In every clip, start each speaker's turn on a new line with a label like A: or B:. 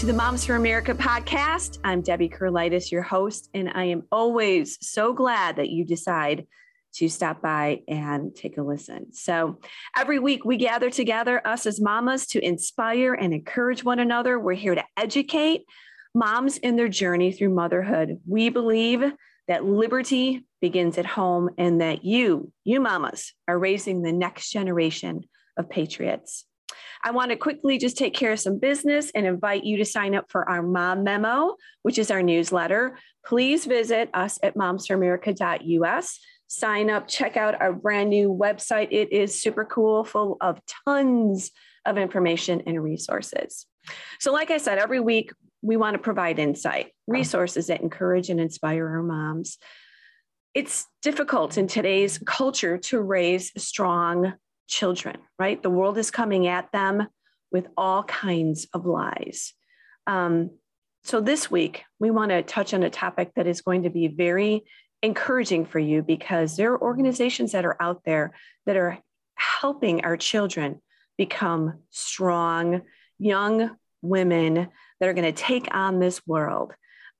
A: To the Moms for America podcast. I'm Debbie Curlitis, your host, and I am always so glad that you decide to stop by and take a listen. So, every week we gather together, us as mamas, to inspire and encourage one another. We're here to educate moms in their journey through motherhood. We believe that liberty begins at home and that you, you mamas, are raising the next generation of patriots. I want to quickly just take care of some business and invite you to sign up for our Mom Memo, which is our newsletter. Please visit us at momsforamerica.us. Sign up, check out our brand new website. It is super cool, full of tons of information and resources. So, like I said, every week we want to provide insight, resources that encourage and inspire our moms. It's difficult in today's culture to raise strong children, right? The world is coming at them with all kinds of lies. Um, so, this week, we want to touch on a topic that is going to be very encouraging for you because there are organizations that are out there that are helping our children become strong, young women that are going to take on this world.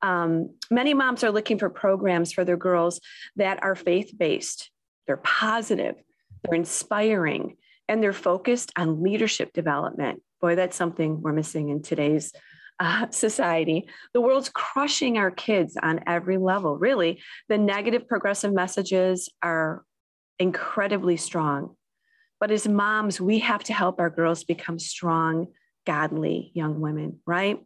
A: Um, many moms are looking for programs for their girls that are faith based, they're positive, they're inspiring, and they're focused on leadership development. Boy, that's something we're missing in today's uh, society. The world's crushing our kids on every level, really. The negative progressive messages are incredibly strong. But as moms, we have to help our girls become strong, godly young women, right?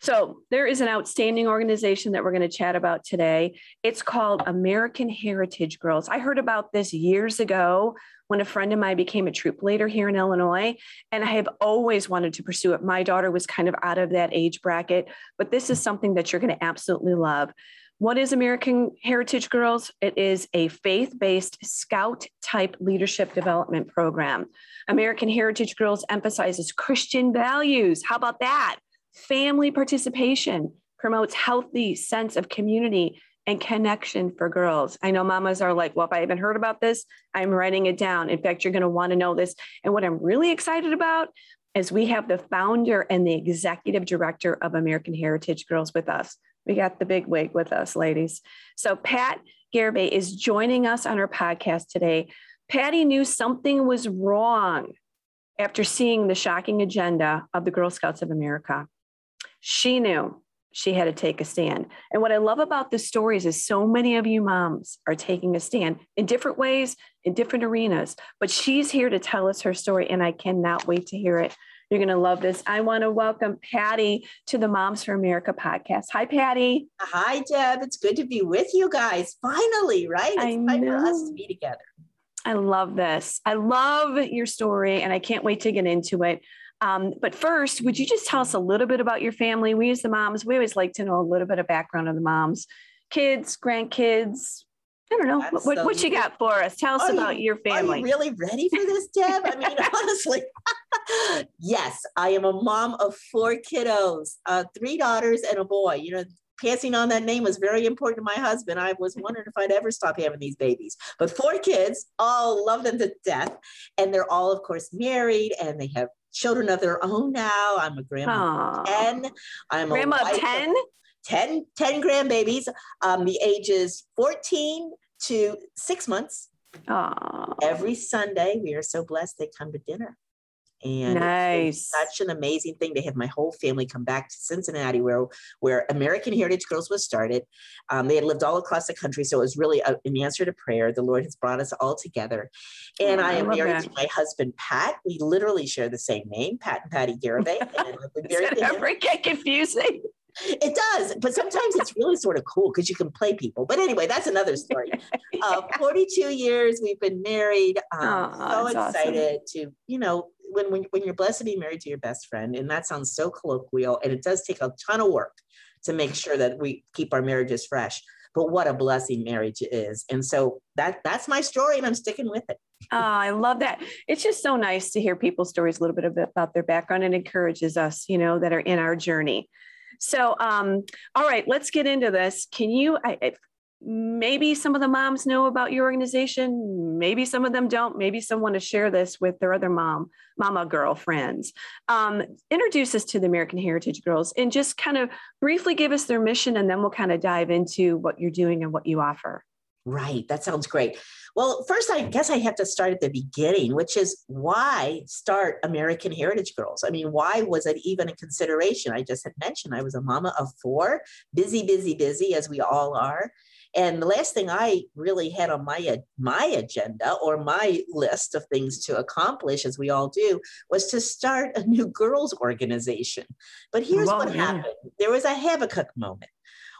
A: So, there is an outstanding organization that we're going to chat about today. It's called American Heritage Girls. I heard about this years ago when a friend of mine became a troop leader here in Illinois, and I have always wanted to pursue it. My daughter was kind of out of that age bracket, but this is something that you're going to absolutely love. What is American Heritage Girls? It is a faith based scout type leadership development program. American Heritage Girls emphasizes Christian values. How about that? Family participation promotes healthy sense of community and connection for girls. I know mamas are like, well, if I haven't heard about this, I'm writing it down. In fact, you're going to want to know this. And what I'm really excited about is we have the founder and the executive director of American Heritage Girls with us. We got the big wig with us, ladies. So Pat Garibay is joining us on our podcast today. Patti knew something was wrong after seeing the shocking agenda of the Girl Scouts of America. She knew she had to take a stand. And what I love about the stories is so many of you moms are taking a stand in different ways, in different arenas. But she's here to tell us her story, and I cannot wait to hear it. You're going to love this. I want to welcome Patti to the Moms for America podcast. Hi, Patti.
B: Hi, Deb. It's good to be with you guys. Finally, right? It's
A: I
B: time
A: know.
B: for us to be together.
A: I love this. I love your story, and I can't wait to get into it. Um, but first, would you just tell us a little bit about your family? We as the moms, we always like to know a little bit of background of the moms, kids, grandkids. I don't know what, what, what you got for us. Tell us about
B: you-
A: your family.
B: Are you really ready for this, Deb? I mean, honestly, yes, I am a mom of four kiddos, uh, three daughters and a boy. You know, passing on that name was very important to my husband. I was wondering if I'd ever stop having these babies. But four kids, all love them to death. And they're all, of course, married and they have children of their own now. I'm a grandma
A: Aw.
B: of 10. I'm
A: Grandma
B: a
A: of
B: wife
A: 10?
B: 10, 10 grandbabies, um, the ages 14 to six months.
A: Aw.
B: Every Sunday, we are so blessed they come to dinner. And
A: Nice.
B: such an amazing thing to have my whole family come back to Cincinnati, where, where American Heritage Girls was started. Um, they had lived all across the country, so it was really a, an answer to prayer. The Lord has brought us all together. And
A: Oh,
B: I
A: I
B: am married
A: that.
B: to my husband, Pat. We literally share the same name, Pat and Patti Garibay. and
A: Does that ever get confusing?
B: it does, but sometimes it's really sort of cool because you can play people. But anyway, that's another story. Uh, 42 years we've been married. Um,
A: Aw,
B: so
A: that's awesome.
B: excited to, you know, when, when, when you're blessed to be married to your best friend, and that sounds so colloquial, and it does take a ton of work to make sure that we keep our marriages fresh. But what a blessing marriage is. And so that that's my story, and I'm sticking with it.
A: Oh, I love that. It's just so nice to hear people's stories, a little bit about their background, and encourages us, you know, that are in our journey. So, um, all right, let's get into this. Can you? I, maybe some of the moms know about your organization maybe some of them don't maybe some want to share this with their other mom mama girl friends um, introduce us to the american heritage girls and just kind of briefly give us their mission and then we'll kind of dive into what you're doing and what you offer
B: Right. That sounds great. Well, first, I guess I have to start at the beginning, which is why start American Heritage Girls? I mean, why was it even a consideration? I just had mentioned I was a mama of four, busy, busy, busy, as we all are. And the last thing I really had on my my agenda or my list of things to accomplish, as we all do, was to start a new girls organization. But here's well, what yeah. happened: there was a Habakkuk moment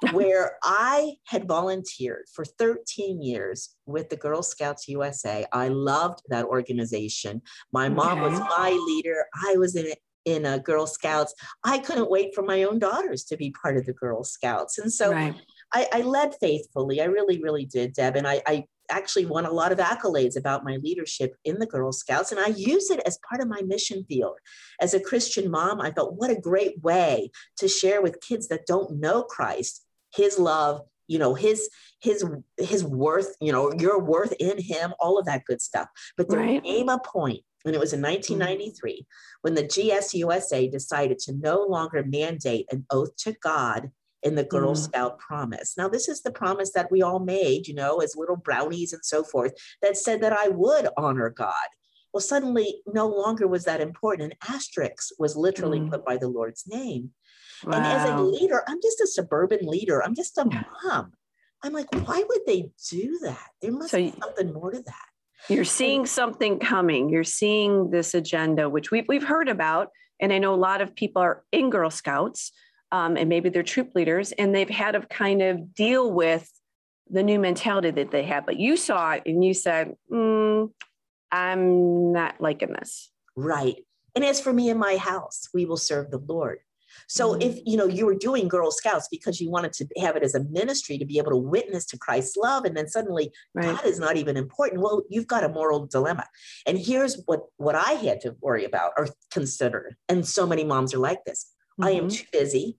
B: where I had volunteered for 13 years with the Girl Scouts USA. I loved that organization. My mom okay. was my leader. I was in in a Girl Scouts. I couldn't wait for my own daughters to be part of the Girl Scouts. And so right. I, I, led faithfully. I really, really did, Deb. And I, I actually won a lot of accolades about my leadership in the Girl Scouts. And I use it as part of my mission field. As a Christian mom, I thought, what a great way to share with kids that don't know Christ his love you know his his his worth you know your worth in him all of that good stuff but there right. came a point and it was in 1993 mm-hmm. when the gsusa decided to no longer mandate an oath to god in the girl mm. scout promise now this is the promise that we all made you know as little brownies and so forth that said that i would honor god well suddenly no longer was that important an asterisk was literally mm. put by the lord's name Wow. And as a leader, I'm just a suburban leader. I'm just a mom. I'm like, why would they do that? There must so be something more to that.
A: You're seeing something coming. You're seeing this agenda, which we've, we've heard about. And I know a lot of people are in Girl Scouts um, and maybe they're troop leaders, and they've had to kind of deal with the new mentality that they have. But you saw it and you said, mm, I'm not liking this.
B: Right. And as for me and my house, we will serve the Lord. So mm-hmm. if you know you were doing Girl Scouts because you wanted to have it as a ministry to be able to witness to Christ's love, and then suddenly right. God is not even important, well, you've got a moral dilemma. And here's what what I had to worry about or consider, and so many moms are like this. Mm-hmm. I am mm-hmm. too busy.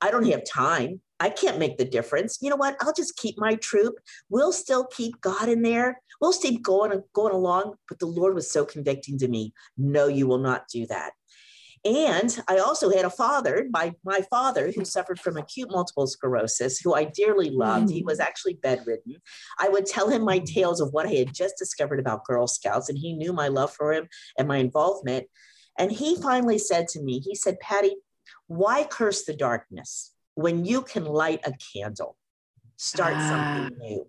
B: I don't have time. I can't make the difference. You know what? I'll just keep my troop. We'll still keep God in there. We'll keep going going along. But the Lord was so convicting to me. No, you will not do that. And I also had a father, my, my father, who suffered from acute multiple sclerosis, who I dearly loved. Mm. He was actually bedridden. I would tell him my tales of what I had just discovered about Girl Scouts, and he knew my love for him and my involvement. And he finally said to me, he said, Patti, why curse the darkness when you can light a candle? Start ah. something new.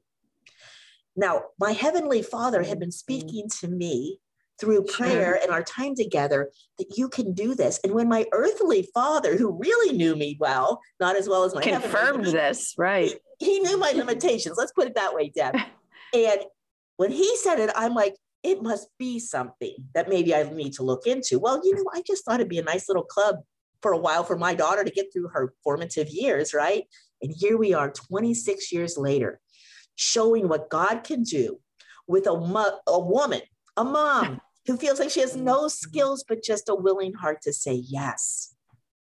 B: Now, my Heavenly Father had been speaking to me through prayer and our time together that you can do this. And when my earthly father, who really knew me well, not as well as my
A: confirmed this, right?
B: He, he knew my limitations. Let's put it that way, Deb. and when he said it, I'm like, it must be something that maybe I need to look into. Well, you know, I just thought it'd be a nice little club for a while for my daughter to get through her formative years, right? And here we are 26 years later, showing what God can do with a, mo- a woman, a mom who feels like she has no skills, but just a willing heart to say yes.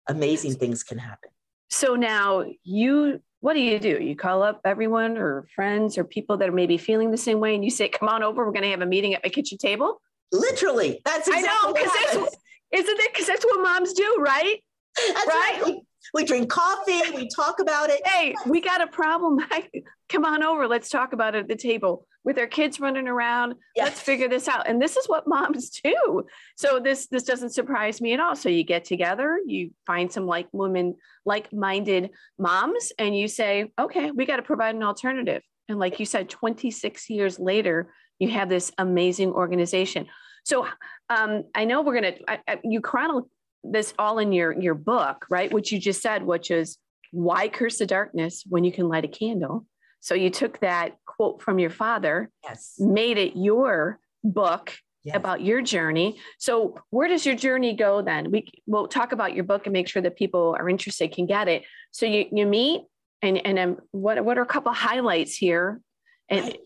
B: Amazing things can happen.
A: So now you, what do you do? You call up everyone or friends or people that are maybe feeling the same way and you say, come on over, we're going to have a meeting at my kitchen table?
B: Literally. That's exactly I know, because
A: isn't it? Because that's what moms do, right?
B: That's right. right. We drink coffee, we talk about it.
A: Hey, we got a problem. Come on over. Let's talk about it at the table with our kids running around. Yes. Let's figure this out. And this is what moms do. So this this doesn't surprise me at all. So you get together, you find some like women, like-minded moms, and you say, okay, we got to provide an alternative. And like you said, 26 years later, you have this amazing organization. So um, I know we're gonna I, I, you chronicle this all in your your book, right? Which you just said, which is why curse the darkness when you can light a candle. So you took that quote from your father,
B: yes,
A: made it your book yes. about your journey. So where does your journey go then? We will talk about your book and make sure that people are interested can get it. So you you meet and and um, what what are a couple highlights here? And.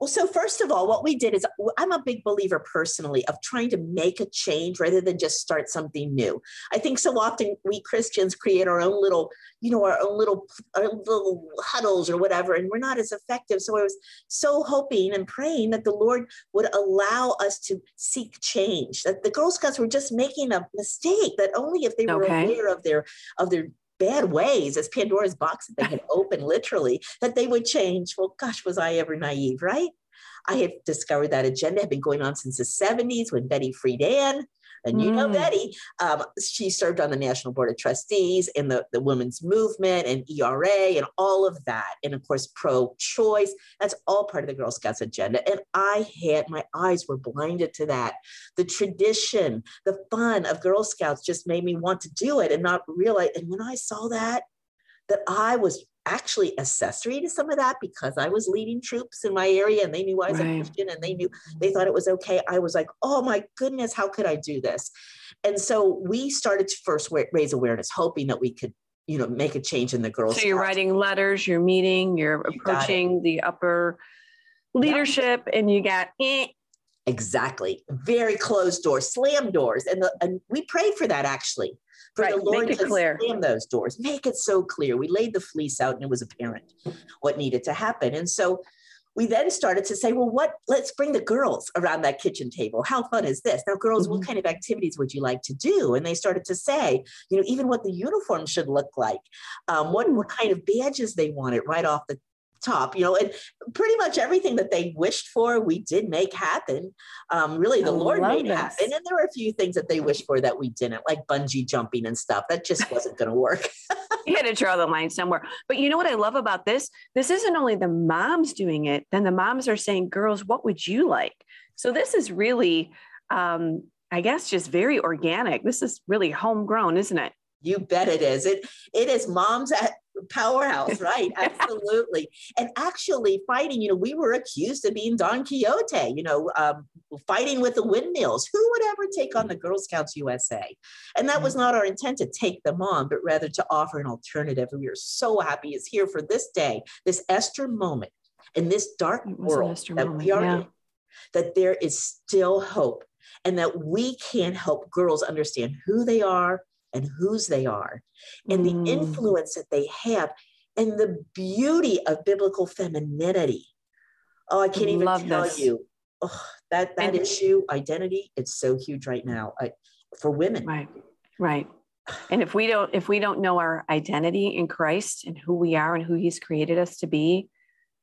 B: Well, so first of all, what we did is I'm a big believer personally of trying to make a change rather than just start something new. I think so often we Christians create our own little, you know, our own little, our little huddles or whatever, and we're not as effective. So I was so hoping and praying that the Lord would allow us to seek change. That the Girl Scouts were just making a mistake. That only if they were okay. aware of their of their bad ways as Pandora's box that they had opened literally, that they would change. Well, gosh, was I ever naive, right? I had discovered that agenda had been going on since the 70s when Betty Friedan and you know mm. Betty, um, she served on the National Board of Trustees in the, the women's movement and ERA and all of that. And of course, pro choice. That's all part of the Girl Scouts agenda. And I had my eyes were blinded to that. The tradition, the fun of Girl Scouts just made me want to do it and not realize. And when I saw that, that I was actually accessory to some of that because I was leading troops in my area and they knew I was right. a Christian and they knew they thought it was okay. I was like, oh my goodness, how could I do this? And so we started to first raise awareness, hoping that we could, you know, make a change in the girls.
A: So you're writing letters, you're meeting, you're approaching the upper leadership, yeah. and you got eh.
B: exactly very closed doors, slam doors, and the, and we prayed for that actually for right. the Lord to clear. slam those doors, make it so clear. We laid the fleece out and it was apparent what needed to happen. And so we then started to say, well, what, let's bring the girls around that kitchen table. How fun is this? Now, girls, mm-hmm. what kind of activities would you like to do? And they started to say, you know, even what the uniform should look like, um, what, what kind of badges they wanted right off the top, you know, and pretty much everything that they wished for, we did make happen. Um, really, the I Lord made this. happen. And there were a few things that they wished for that we didn't, like bungee jumping and stuff. That just wasn't going to work.
A: you had to draw the line somewhere. But you know what I love about this? This isn't only the moms doing it, then the moms are saying, girls, what would you like? So this is really, um, I guess, just very organic. This is really homegrown, isn't it?
B: You bet it is. It it is moms at powerhouse, right? Absolutely. And actually, fighting, you know, we were accused of being Don Quixote, you know, um, fighting with the windmills. Who would ever take on the Girl Scouts USA? And that was mm-hmm. not our intent to take them on, but rather to offer an alternative. And we are so happy it's here for this day, this Esther moment in this dark world that moment, we are yeah. in, that there is still hope and that we can help girls understand who they are and whose they are and mm. the influence that they have and the beauty of biblical femininity. Oh, I can't even Love tell this. you. Oh, that that and, issue, identity, it's so huge right now I, for women.
A: Right, right. And if we don't, if we don't know our identity in Christ and who we are and who He's created us to be,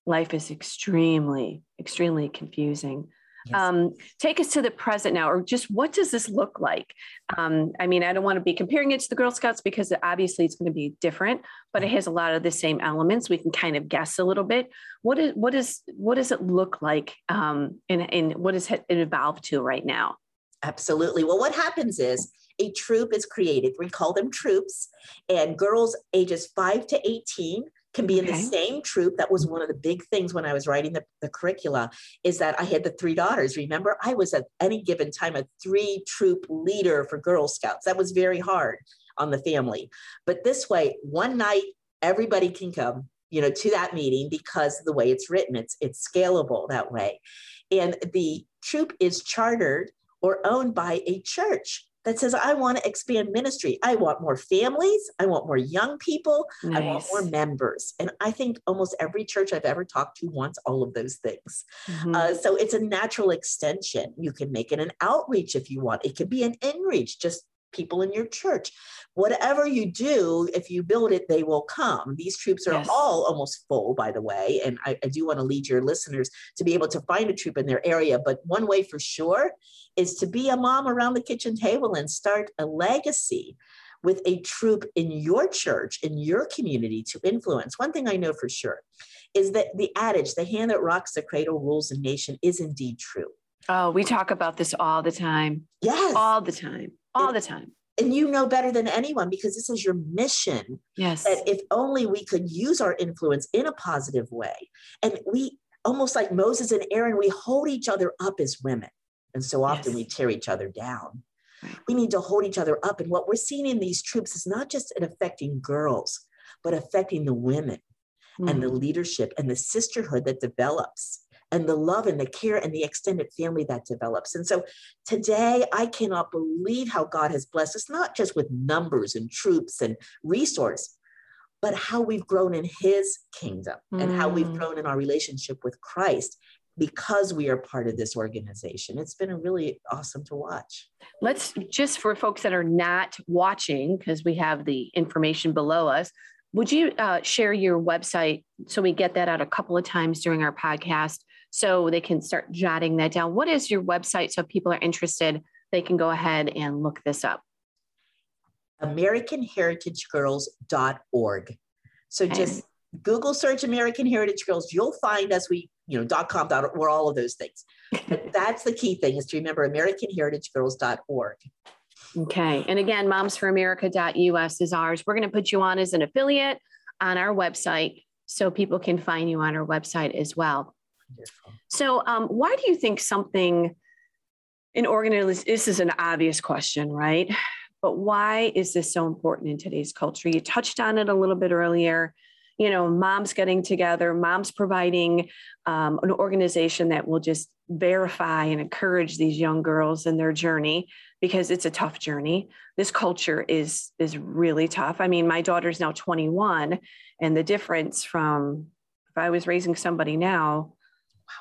A: life is extremely, extremely confusing. Yes. Um, take us to the present now, or just what does this look like? Um, I mean, I don't want to be comparing it to the Girl Scouts because obviously it's going to be different, but it has a lot of the same elements. We can kind of guess a little bit. What is what is what does it look like, um, and and what is it evolved to right now?
B: Absolutely. Well, what happens is a troop is created. We call them troops, and girls ages five to eighteen can be in okay. the same troop. That was one of the big things when I was writing the, the curricula is that I had the three daughters. Remember, I was at any given time a three troop leader for Girl Scouts. That was very hard on the family. But this way, one night, everybody can come you know to that meeting because the way it's written it's it's scalable that way and the troop is chartered or owned by a church that says, I want to expand ministry. I want more families. I want more young people. Nice. I want more members. And I think almost every church I've ever talked to wants all of those things. Mm-hmm. Uh, so it's a natural extension. You can make it an outreach if you want, it could be an inreach, just people in your church. Whatever you do, if you build it, they will come. These troops are yes. all almost full, by the way. And I, I do want to lead your listeners to be able to find a troop in their area. But one way for sure is to be a mom around the kitchen table and start a legacy with a troop in your church, in your community to influence. One thing I know for sure is that the adage, the hand that rocks the cradle rules a nation, is indeed true.
A: Oh, we talk about this all the time.
B: Yes.
A: All the time. All the time.
B: And you know better than anyone because this is your mission.
A: Yes.
B: That if only we could use our influence in a positive way. And we almost like Moses and Aaron, we hold each other up as women. And so often yes. we tear each other down. Right. We need to hold each other up. And what we're seeing in these troops is not just it affecting girls, but affecting the women mm. and the mm. leadership and the sisterhood that develops and the love and the care and the extended family that develops. And so today, I cannot believe how God has blessed us, not just with numbers and troops and resource, but how we've grown in his kingdom mm. and how we've mm. grown in our relationship with Christ because we are part of this organization. It's been a really awesome to watch.
A: Let's just for folks that are not watching, because we have the information below us, would you uh, share your website so we get that out a couple of times during our podcast so they can start jotting that down? What is your website so if people are interested? They can go ahead and look this up.
B: AmericanHeritageGirls.org. So just Google search American Heritage Girls. You'll find us. We, you know, dot com, dot, we're all of those things. But that's the key thing is to remember AmericanHeritageGirls.org.
A: Okay. And again, momsforamerica.us is ours. We're going to put you on as an affiliate on our website so people can find you on our website as well. So, um, why do you think something in organization, this is an obvious question, right? But why is this so important in today's culture? You touched on it a little bit earlier. You know, moms getting together, moms providing um, an organization that will just verify and encourage these young girls in their journey because it's a tough journey. This culture is is really tough. I mean, my daughter's now 21 and the difference from if I was raising somebody now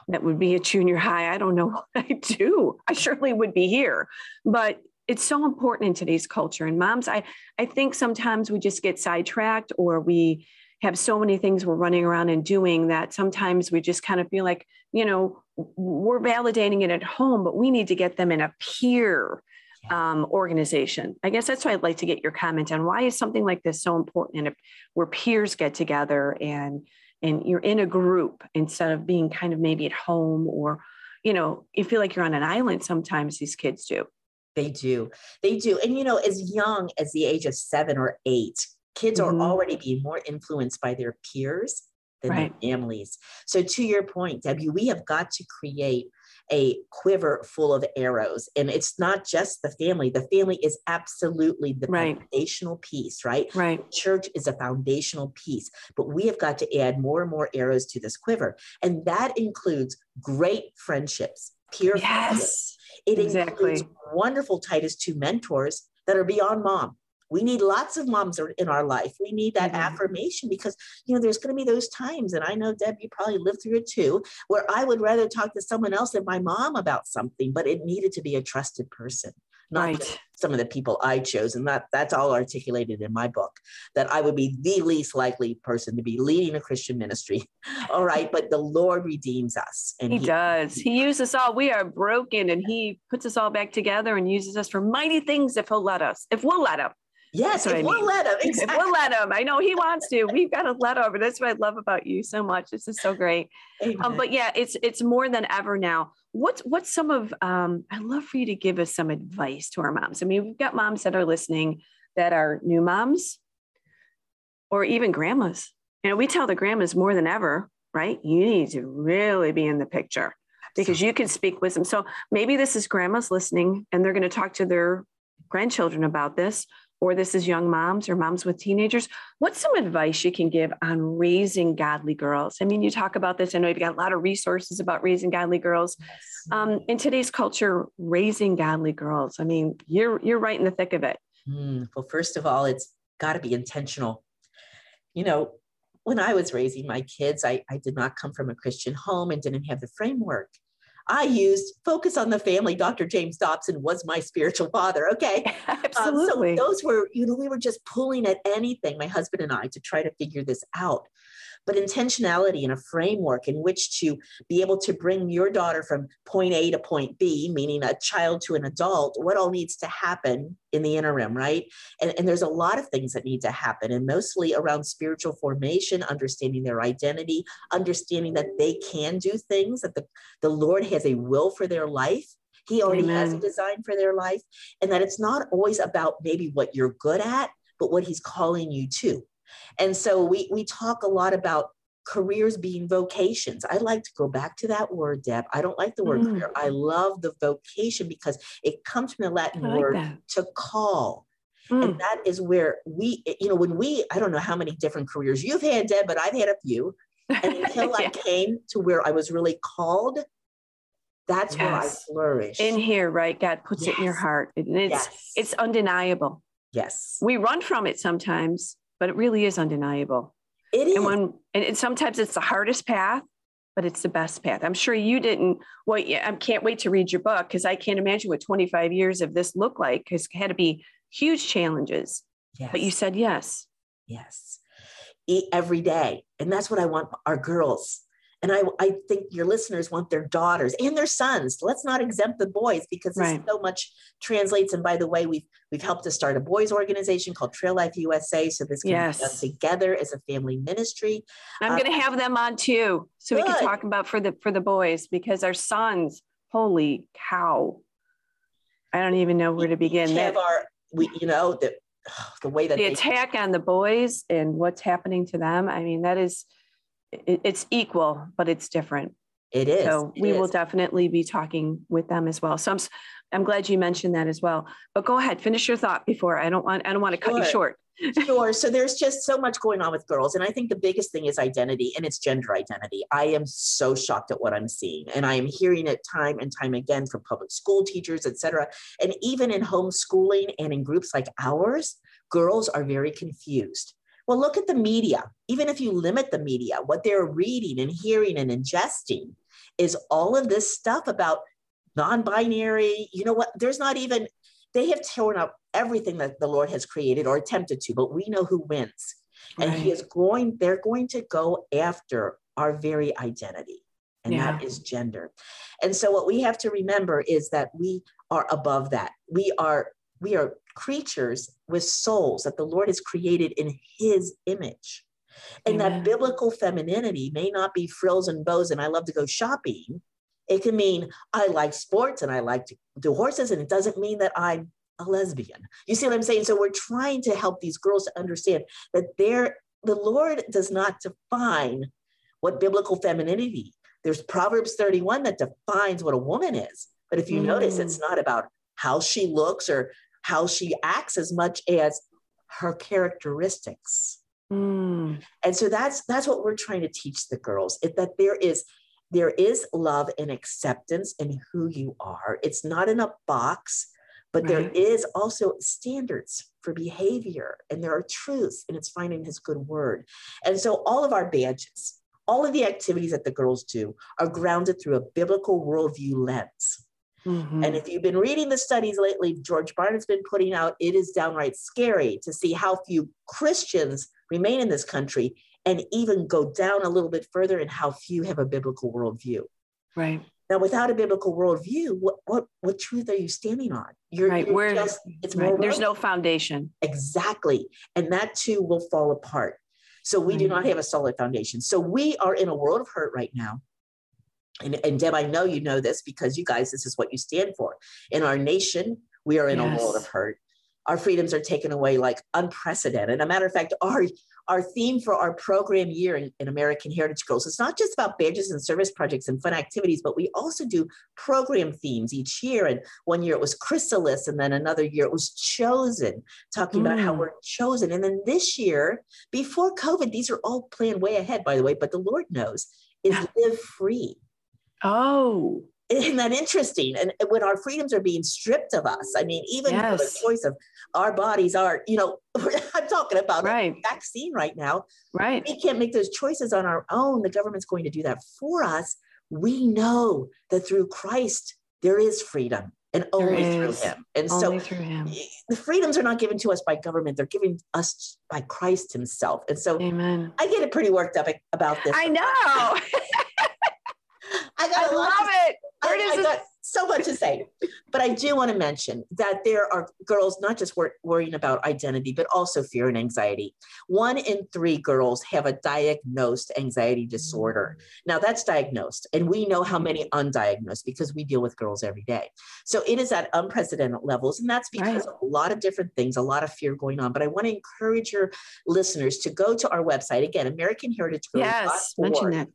A: that would be a junior high, I don't know what I do. I surely would be here. But it's so important in today's culture and moms I I think sometimes we just get sidetracked or we have so many things we're running around and doing that sometimes we just kind of feel like, you know, we're validating it at home, but we need to get them in a peer um, organization. I guess that's why I'd like to get your comment on why is something like this so important and where peers get together and and you're in a group instead of being kind of maybe at home or you know you feel like you're on an island sometimes these kids do
B: they do they do and you know as young as the age of seven or eight kids mm-hmm. are already being more influenced by their peers than right. their families so to your point debbie we have got to create a quiver full of arrows. And it's not just the family. The family is absolutely the right. foundational piece, right?
A: Right.
B: Church is a foundational piece, but we have got to add more and more arrows to this quiver. And that includes great friendships, peer yes, friendships. It exactly. includes wonderful Titus 2 mentors that are beyond mom we need lots of moms in our life we need that mm-hmm. affirmation because you know there's going to be those times and i know deb you probably lived through it too where i would rather talk to someone else than my mom about something but it needed to be a trusted person not right. some of the people I chose. And that that's all articulated in my book, that I would be the least likely person to be leading a Christian ministry. all right. But the Lord redeems us.
A: And he, he does. He uses us all. We are broken and he puts us all back together and uses us for mighty things if he'll let us, if we'll let him.
B: Yes, if we'll let him.
A: Exactly. If we'll let him. I know he wants to. We've got to let over. That's what I love about you so much. This is so great. Um, but yeah, it's it's more than ever now. What's what's some of um, I'd love for you to give us some advice to our moms. I mean, we've got moms that are listening that are new moms or even grandmas. You know, we tell the grandmas more than ever, right? You need to really be in the picture because you can speak wisdom. So maybe this is grandmas listening and they're going to talk to their grandchildren about this or this is young moms or moms with teenagers, what's some advice you can give on raising godly girls? I mean, you talk about this. I know you've got a lot of resources about raising godly girls. Um, in today's culture, raising godly girls. I mean, you're you're right in the thick of it.
B: Mm, well, first of all, it's got to be intentional. You know, when I was raising my kids, I, I did not come from a Christian home and didn't have the framework. I used Focus on the Family. Dr. James Dobson was my spiritual father. Okay.
A: Absolutely.
B: Um, so those were, you know, we were just pulling at anything, my husband and I, to try to figure this out but intentionality and a framework in which to be able to bring your daughter from point A to point B, meaning a child to an adult, what all needs to happen in the interim, right? And, and there's a lot of things that need to happen, and mostly around spiritual formation, understanding their identity, understanding that they can do things, that the, the Lord has a will for their life. He already Amen. has a design for their life, and that it's not always about maybe what you're good at, but what He's calling you to. And so we, we talk a lot about careers being vocations. I like to go back to that word, Deb. I don't like the word mm. career. I love the vocation because it comes from the Latin like word that. to call. Mm. And that is where we, you know, when we, I don't know how many different careers you've had, Deb, but I've had a few. And until yeah. I came to where I was really called, that's yes. where I flourish.
A: In here, right? God puts yes. it in your heart. And it's yes. it's undeniable.
B: Yes.
A: We run from it sometimes, but it really is undeniable.
B: It is.
A: And when and sometimes it's the hardest path, but it's the best path. I'm sure you didn't wait. I can't wait to read your book because I can't imagine what 25 years of this looked like because it had to be huge challenges. Yes. But you said yes.
B: Yes. Eat every day. And that's what I want our girls and I, I think your listeners want their daughters and their sons. Let's not exempt the boys because right. so much translates. And by the way, we've we've helped to start a boys organization called Trail Life USA. So this can yes. be done together as a family ministry.
A: I'm um, going to have them on too, so good. we can talk about for the for the boys because our sons. Holy cow! I don't even know where to begin.
B: We That, our we you know the the way that
A: the attack on the boys and what's happening to them. I mean that is it's equal, but it's different.
B: It is.
A: So we
B: is.
A: will definitely be talking with them as well. So I'm, I'm glad you mentioned that as well. But go ahead, finish your thought before I don't want I don't want to cut you short.
B: sure. So there's just so much going on with girls. And I think the biggest thing is identity and it's gender identity. I am so shocked at what I'm seeing. And I am hearing it time and time again from public school teachers, et cetera. And even in homeschooling and in groups like ours, girls are very confused. Well, look at the media. Even if you limit the media, what they're reading and hearing and ingesting is all of this stuff about non binary. You know what? There's not even, they have torn up everything that the Lord has created or attempted to, but we know who wins. Right. And He is going, they're going to go after our very identity. And yeah. that is gender. And so what we have to remember is that we are above that. We are we are creatures with souls that the Lord has created in his image. And Amen. that biblical femininity may not be frills and bows, and I love to go shopping. It can mean I like sports and I like to do horses, and it doesn't mean that I'm a lesbian. You see what I'm saying? So we're trying to help these girls to understand that they're, the Lord does not define what biblical femininity. There's Proverbs 31 that defines what a woman is. But if you mm. notice, it's not about how she looks or how she acts as much as her characteristics. Mm. And so that's that's what we're trying to teach the girls it, that there is there is love and acceptance in who you are. It's not in a box, but right. there is also standards for behavior and there are truths and it's finding his good word. And so all of our badges, all of the activities that the girls do are grounded through a biblical worldview lens. Mm-hmm. And if you've been reading the studies lately, George Barna's been putting out, it is downright scary to see how few Christians remain in this country and even go down a little bit further in how few have a biblical worldview.
A: Right.
B: Now, without a biblical worldview, what what what truth are you standing on?
A: You're, right. You're Where just, it's right. there's no foundation.
B: Exactly, and that too will fall apart. So we do not have a solid foundation. So we are in a world of hurt right now and, and Deb, I know you know this because you guys, this is what you stand for. In our nation, we are in yes. a world of hurt. Our freedoms are taken away like unprecedented. a matter of fact, our our theme for our program year in, in, American Heritage Girls, it's not just about badges and service projects and fun activities, but we also do program themes each year. And one year it was Chrysalis, and then another year it was Chosen, talking mm. about how mm. we're chosen. And then this year, before COVID, these are all planned way ahead, by the way, but the Lord knows, is live free.
A: Oh.
B: Isn't that interesting? And when our freedoms are being stripped of us, I mean, even yes. the choice of our bodies are, you know, I'm talking about right. vaccine right now.
A: Right.
B: We can't make those choices on our own. The government's going to do that for us. We know that through Christ, there is freedom and only through him. And only so
A: him.
B: the freedoms are not given to us by government, they're given us by Christ himself. And so
A: Amen.
B: I get it pretty worked up about this.
A: I know.
B: I, got
A: I love
B: to,
A: it. Where
B: I, I got so much to say, but I do want to mention that there are girls not just wor- worrying about identity, but also fear and anxiety. One in three girls have a diagnosed anxiety disorder. Now that's diagnosed, and we know how many undiagnosed because we deal with girls every day. So it is at unprecedented levels, and that's because right. of a lot of different things, a lot of fear going on. But I want to encourage your listeners to go to our website again, American Heritage Girls.
A: Yes, mention that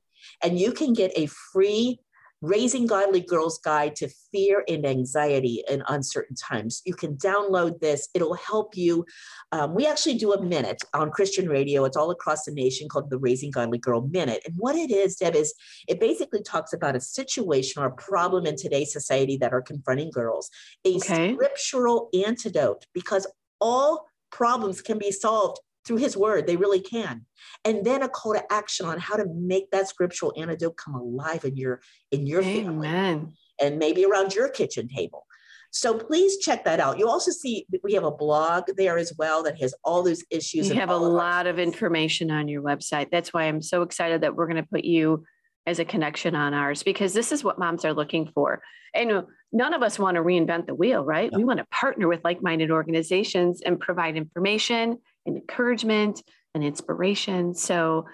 B: and you can get a free Raising Godly Girls Guide to Fear and Anxiety in Uncertain Times. You can download this, it'll help you. Um, we actually do a minute on Christian radio, it's all across the nation called the Raising Godly Girl Minute. And what it is, Deb, is it basically talks about a situation or a problem in today's society that are confronting girls, a okay. scriptural antidote, because all problems can be solved through his word. They really can. And then a call to action on how to make that scriptural antidote come alive in your in your Amen. family and maybe around your kitchen table. So please check that out. You also see we have a blog there as well that has all those issues.
A: You have a lot of information on your website. That's why I'm so excited that we're going to put you as a connection on ours because this is what moms are looking for. And none of us want to reinvent the wheel, right? No. We want to partner with like minded organizations and provide information and encouragement and inspiration. So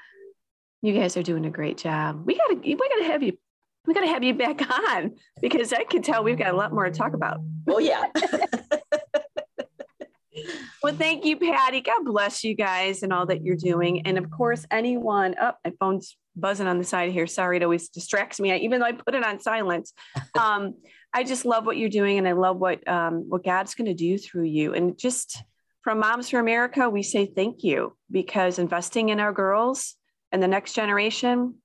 A: you guys are doing a great job. We gotta we gotta have you we gotta have you back on because I can tell we've got a lot more to talk about.
B: Oh yeah.
A: well, thank you, Patti. God bless you guys and all that you're doing. And of course, anyone, oh, my phone's buzzing on the side here. Sorry, it always distracts me, even though I put it on silent. Um, I just love what you're doing, and I love what um, what God's going to do through you. And just from Moms for America, we say thank you because investing in our girls and the next generation,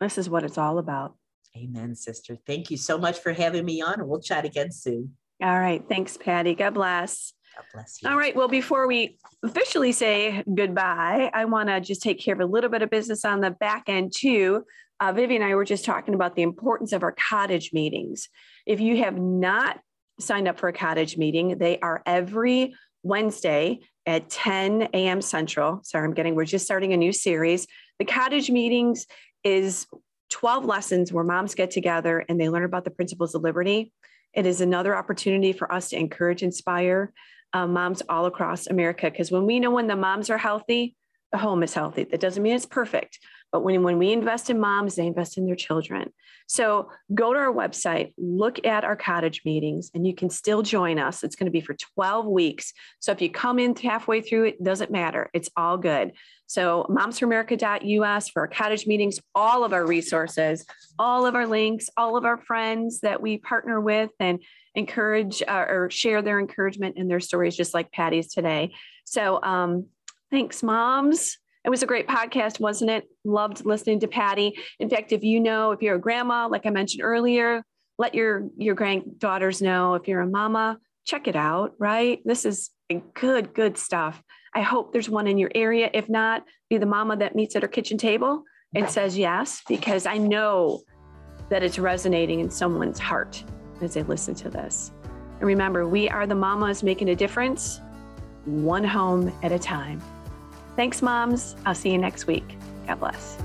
A: this is what it's all about.
B: Amen, sister. Thank you so much for having me on, and we'll chat again soon.
A: All right. Thanks, Patti. God bless.
B: God bless you.
A: All right. Well, before we officially say goodbye, I want to just take care of a little bit of business on the back end, too. Uh, Vivi and I were just talking about the importance of our cottage meetings. If you have not signed up for a cottage meeting, they are every Wednesday at 10 a.m. Central. Sorry, I'm getting, we're just starting a new series. The cottage meetings is 12 lessons where moms get together and they learn about the principles of liberty. It is another opportunity for us to encourage, inspire uh, moms all across America. Because when we know when the moms are healthy, the home is healthy. That doesn't mean it's perfect, but when, when we invest in moms, they invest in their children. So go to our website, look at our cottage meetings, and you can still join us. It's going to be for 12 weeks. So if you come in halfway through, it doesn't matter. It's all good. So momsforamerica.us for our cottage meetings, all of our resources, all of our links, all of our friends that we partner with and encourage uh, or share their encouragement and their stories, just like Patti's today. So um, thanks, moms. It was a great podcast, wasn't it? Loved listening to Patti. In fact, if you know, if you're a grandma, like I mentioned earlier, let your your granddaughters know. If you're a mama, check it out, right? This is good, good stuff. I hope there's one in your area. If not, be the mama that meets at her kitchen table and says yes, because I know that it's resonating in someone's heart as they listen to this. And remember, we are the mamas making a difference, one home at a time. Thanks, moms. I'll see you next week. God bless.